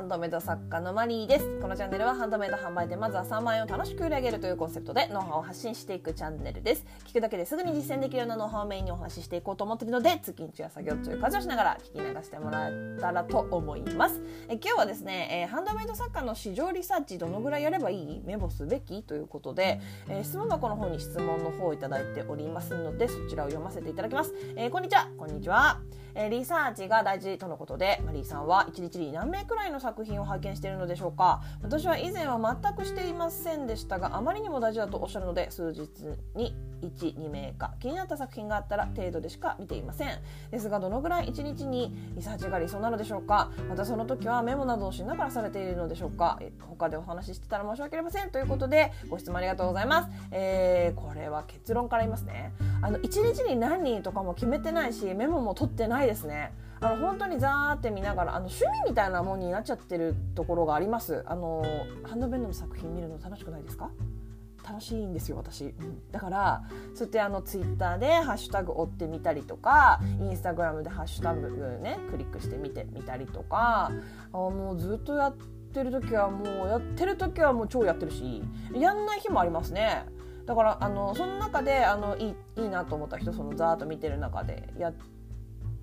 ハンドメイド作家のマリーです。このチャンネルはハンドメイド販売でまずは3万円を楽しく売り上げるというコンセプトでノウハウを発信していくチャンネルです。聞くだけですぐに実践できるようなノウハウをメインにお話ししていこうと思っているので通勤中や作業中家事をしながら聞き流してもらえたらと思いますえ今日はですね、えー、ハンドメイド作家の市場リサーチどのぐらいやればいいメモすべきということで、えー、質問箱の方に質問の方をいただいておりますのでそちらを読ませていただきます、えー、こんにちは。こんにちは。え、リサーチが大事とのことでマリーさんは1日に何名くらいの作品を拝見しているのでしょうか。私は以前は全くしていませんでしたがあまりにも大事だとおっしゃるので数日に12名か気になった作品があったら程度でしか見ていません。ですがどのぐらい1日にリサーチが理想なのでしょうか。またその時はメモなどをしながらされているのでしょうか。他でお話ししてたら申し訳ありません。ということでご質問ありがとうございます、えー、これは結論から言いますね。あの1日に何人とかも決めてないしメモも取ってないですね。あの本当にザーって見ながらあの趣味みたいなもんになっちゃってるところがあります。あのハンドベンドの作品見るの楽しくないですか？楽しいんですよ私、うん、だからそうやってあのツイッターでハッシュタグ追ってみたりとかインスタグラムでハッシュタグねクリックしてみてみたりとかあもうずっとやってる時はもうやってる時はもう超やってるしやんない日もありますね。だからあのその中であのいいいいなと思った人そのザーッと見てる中でや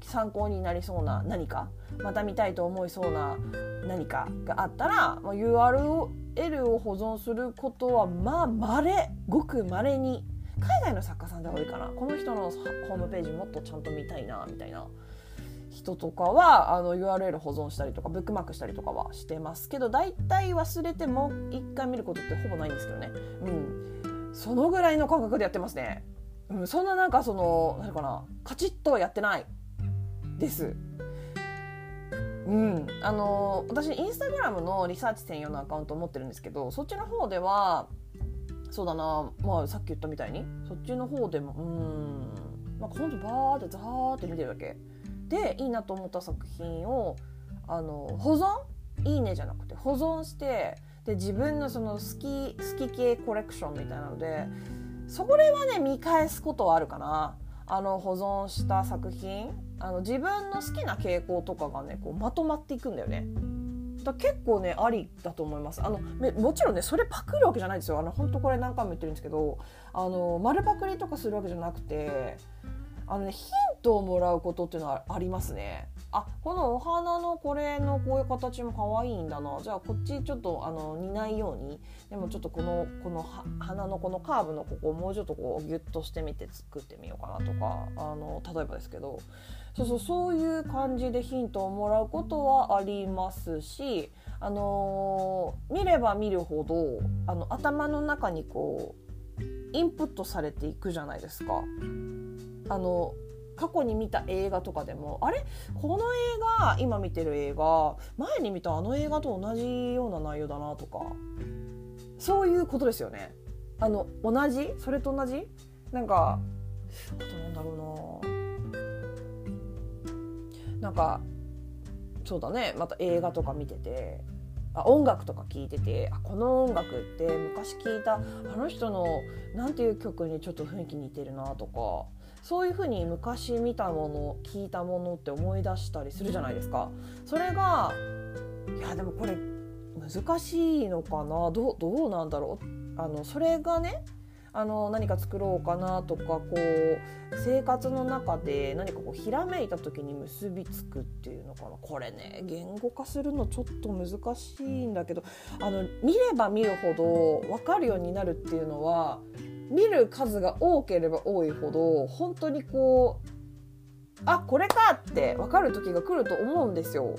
参考になりそうな何かまた見たいと思いそうな何かがあったら URL を保存することはまあ稀ごく稀に海外の作家さんで多いかな。この人のホームページもっとちゃんと見たいなみたいな。人とかはあの URL 保存したりとかブックマークしたりとかはしてますけど大体忘れても一回見ることってほぼないんですけどね。うん。そのぐらいの感覚でやってますね、うん、そんななんかその何かなカチッとやってない。です。うん、あの私インスタグラムのリサーチ専用のアカウントを持ってるんですけどそっちの方ではそうだな、まあ、さっき言ったみたいにそっちの方でもうんなんかほんとバーってザーって見てるだけでいいなと思った作品をあの保存？いいねじゃなくて保存してで自分のその好き好き系コレクションみたいなのでそれはね見返すことはあるかな。あの保存した作品あの自分の好きな傾向とかがねこうまとまっていくんだよね。だ結構ねありだと思いますあのもちろんねそれパクるわけじゃないですよあの本当これ何回も言ってるんですけどあの丸パクリとかするわけじゃなくてあのねヒントをもらうことっていうのはありますね。あこのお花のこれのこういう形も可愛いんだな。じゃあこっちちょっとあの似ないように。でもちょっとこのこの花のこのカーブのここをもうちょっとこうギュッとしてみて作ってみようかなとかあの例えばですけど。そうそうそういう感じでヒントをもらうことはありますし、あのー、見れば見るほどあの頭の中にこうインプットされていくじゃないですか。あの過去に見た映画とかでもあれ？この映画今見てる映画前に見たあの映画と同じような内容だなとか。そういうことですよね。あの同じ？それと同じ？なんかあとなんだろうな。なんかそうだね。また映画とか見てて。あ音楽とか聴いてて。あこの音楽って昔聴いたあの人の何ていう曲にちょっと雰囲気似てるなとか。そういうふうに昔見たもの聞いたものって思い出したりするじゃないですか。それがいやでもこれ難しいのかな。どうなんだろう。あのそれがねあの何か作ろうかなとかこう生活の中で何かこうひらめいた時に結びつくっていうのかな。これね言語化するのちょっと難しいんだけどあの見れば見るほど分かるようになるっていうのは見る数が多ければ多いほど本当にこうあこれかって分かる時が来ると思うんですよ。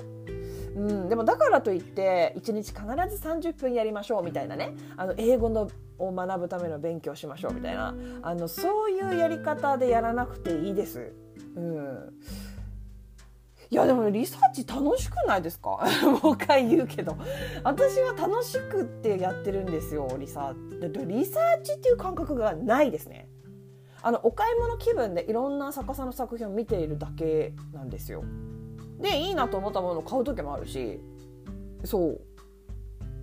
うん、でもだからといって1日必ず30分やりましょうみたいなねあの英語のを学ぶための勉強しましょうみたいなあのそういうやり方でやらなくていいです。うんいやでもリサーチ楽しくないですか？もう一回言うけど。私は楽しくってやってるんですよリサーチ。リサーチっていう感覚がないですね。あのお買い物気分でいろんな作家さんの作品を見ているだけなんですよ。でいいなと思ったものを買う時もあるし。そう。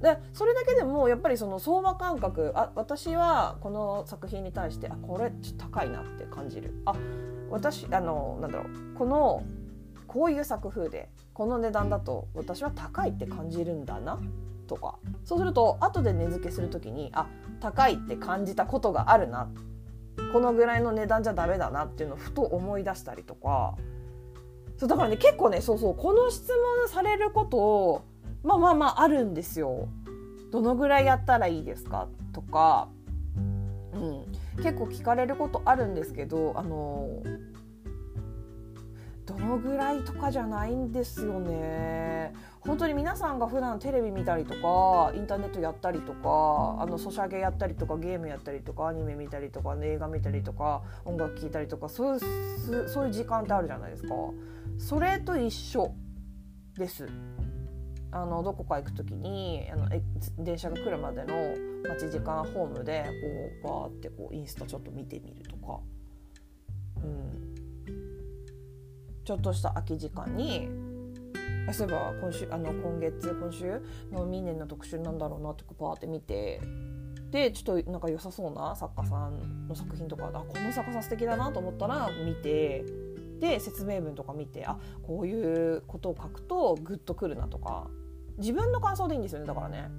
でそれだけでもやっぱりその相場感覚あ私はこの作品に対してあこれちょっと高いなって感じる。あ私あのなんだろうこのこういう作風でこの値段だと私は高いって感じるんだなとか。そうすると後で値付けする時にあ高いって感じたことがあるなこのぐらいの値段じゃダメだなっていうのをふと思い出したりとか。そうだからね結構ねそうそうこの質問されることまあまあまああるんですよ。どのぐらいやったらいいですかとか、うん、結構聞かれることあるんですけどあのどのぐらいとかじゃないんですよね。本当に皆さんが普段テレビ見たりとかインターネットやったりとかあのソシャゲやったりとかゲームやったりとかアニメ見たりとか、映画見たりとか音楽聴いたりとかそういうそういう時間ってあるじゃないですか。それと一緒ですあのどこか行く時にあの電車が来るまでの待ち時間ホームでこうバーってこうインスタちょっと見てみるとか、うん、ちょっとした空き時間にそういえば今週あの今月今週のミネの特集なんだろうなってバーって見てでちょっとなんか良さそうな作家さんの作品とかあこの作家さん素敵だなと思ったら見てで説明文とか見てあこういうことを書くとグッとくるなとか自分の感想でいいんですよねだからね。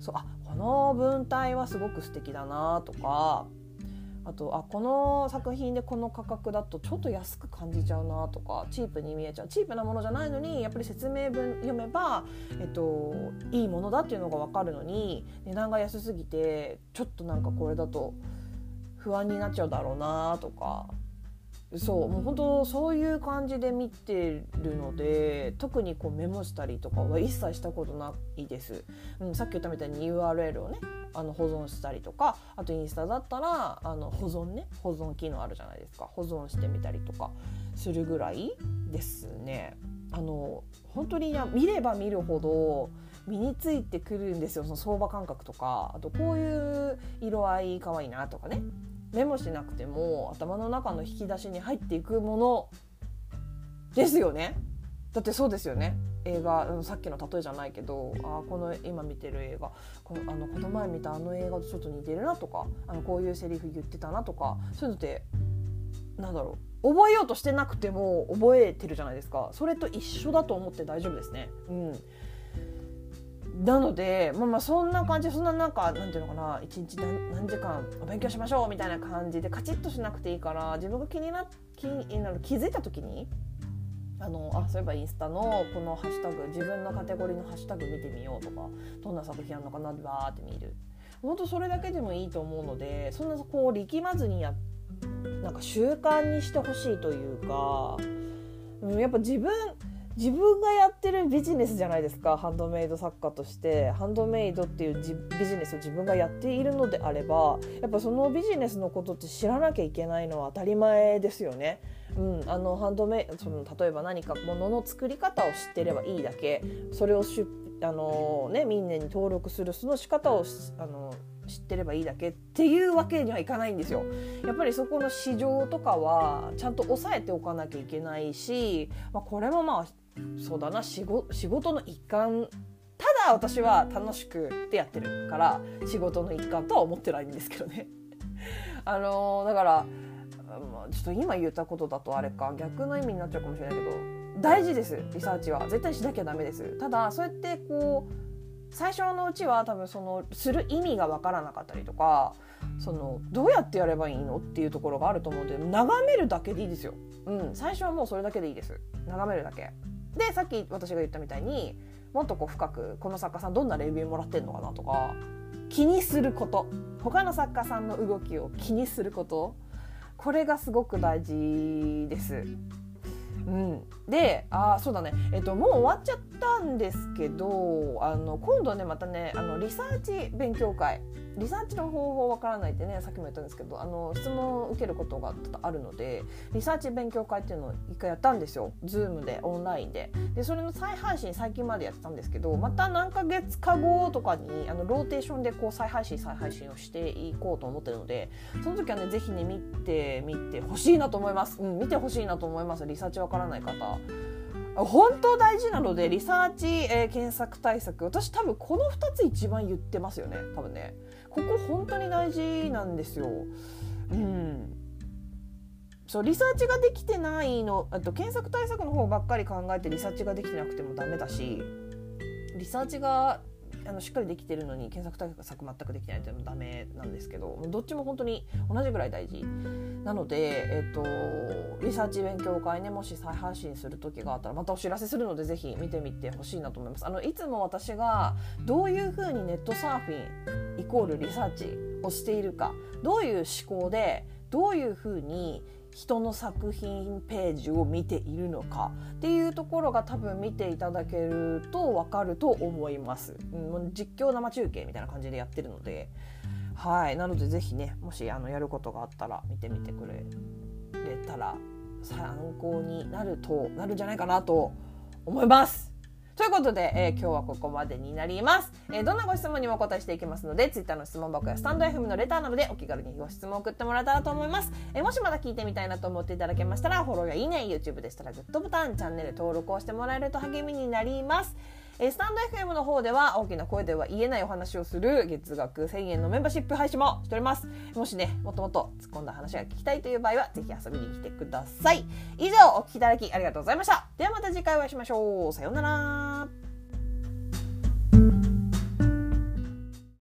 そうあこの文体はすごく素敵だなとかあとあこの作品でこの価格だとちょっと安く感じちゃうなとかチープに見えちゃう。チープなものじゃないのにやっぱり説明文読めば、えっと、いいものだっていうのが分かるのに値段が安すぎてちょっとなんかこれだと不安になっちゃうだろうなとかそうもう本当そういう感じで見てるので特にこうメモしたりとかは一切したことないです、うん、さっき言ったみたいに URL をねあの保存したりとかあとインスタだったらあの保存ね保存機能あるじゃないですか。保存してみたりとかするぐらいですね。あの本当に見れば見るほど身についてくるんですよ。その相場感覚とか。あとこういう色合い可愛いなとかねメモしなくても頭の中の引き出しに入っていくものですよね。だってそうですよね。映画さっきの例えじゃないけどあこの今見てる映画このあのこの前見たあの映画とちょっと似てるなとかあのこういうセリフ言ってたなとかそういうのってなんだろう。覚えようとしてなくても覚えてるじゃないですか。それと一緒だと思って大丈夫ですね。うん。なので、まあ、まあそんな感じそんななんかなんていうのかな一日何時間お勉強しましょうみたいな感じでカチッとしなくていいから自分が気にな気になる気づいた時にあのあそういえばインスタのこのハッシュタグ自分のカテゴリーのハッシュタグ見てみようとかどんな作品あるのかなってバーって見る。本当それだけでもいいと思うのでそんなこう力まずにやなんか習慣にしてほしいというか、うん、やっぱ自分自分がやってるビジネスじゃないですかハンドメイド作家としてハンドメイドっていうビジネスを自分がやっているのであればやっぱそのビジネスのことって知らなきゃいけないのは当たり前ですよね。うん、あのハンドメイその例えば何かものの作り方を知ってればいいだけそれを出あのね民年に登録するその仕方をあの知ってればいいだけっていうわけにはいかないんですよ。やっぱりそこの市場とかはちゃんと抑えておかなきゃいけないし、まあ、これもまあそうだな仕事の一環。ただ私は楽しくってやってるから仕事の一環とは思ってないんですけどね。あのー、だからちょっと今言ったことだとあれか。逆の意味になっちゃうかもしれないけど大事です。リサーチは。絶対しなきゃダメです。ただそうやってこう最初のうちは多分そのする意味が分からなかったりとかそのどうやってやればいいのっていうところがあると思うので眺めるだけでいいですよ、うん、最初はもうそれだけでいいです。眺めるだけ。でさっき私が言ったみたいにもっとこう深くこの作家さんどんなレビューもらってんのかなとか気にすること。他の作家さんの動きを気にすること。これがすごく大事です。うん、であそうだね、えっと、もう終わっちゃったんですけどあの今度ねまたねあのリサーチ勉強会リサーチの方法わからないってねさっきも言ったんですけどあの質問を受けることがあるのでリサーチ勉強会っていうのを一回やったんですよ。Zoom でオンラインで。でそれの再配信最近までやってたんですけどまた何ヶ月か後とかにあのローテーションでこう再配信再配信をしていこうと思ってるのでその時はね是非ね見てみてほしいなと思います、うん、見てほしいなと思います。リサーチわからない方。本当大事なのでリサーチ、えー、検索対策。私多分この2つ一番言ってますよね多分ね。ここ本当に大事なんですよ。うんそうリサーチができてないのあと検索対策の方ばっかり考えてリサーチができてなくてもダメだしリサーチがあのしっかりできてるのに検索対策全くできないっていうのもダメなんですけどどっちも本当に同じぐらい大事なので、えっと、リサーチ勉強会ねもし再配信する時があったらまたお知らせするのでぜひ見てみてほしいなと思います。あのいつも私がどういうふうにネットサーフィンイコールリサーチをしているかどういう思考でどういうふうに人の作品ページを見ているのかっていうところが多分見ていただけると分かると思います。うん、実況生中継みたいな感じでやってるのではいなので是非ねもしあのやることがあったら見てみてくれたら参考になるとなるんじゃないかなと思います。ということで、えー、今日はここまでになります、えー、どんなご質問にもお答えしていきますので Twitter の質問箱やスタンド FM のレターなどでお気軽にご質問を送ってもらえたらと思います、えー、もしまだ聞いてみたいなと思っていただけましたらフォローやいいね YouTube でしたらグッドボタンチャンネル登録をしてもらえると励みになります。えスタンド FM の方では大きな声では言えないお話をする月額1000円のメンバーシップ配信もしております。もしねもっともっと突っ込んだ話が聞きたいという場合はぜひ遊びに来てください。以上お聞きいただきありがとうございました。ではまた次回お会いしましょう。さようなら。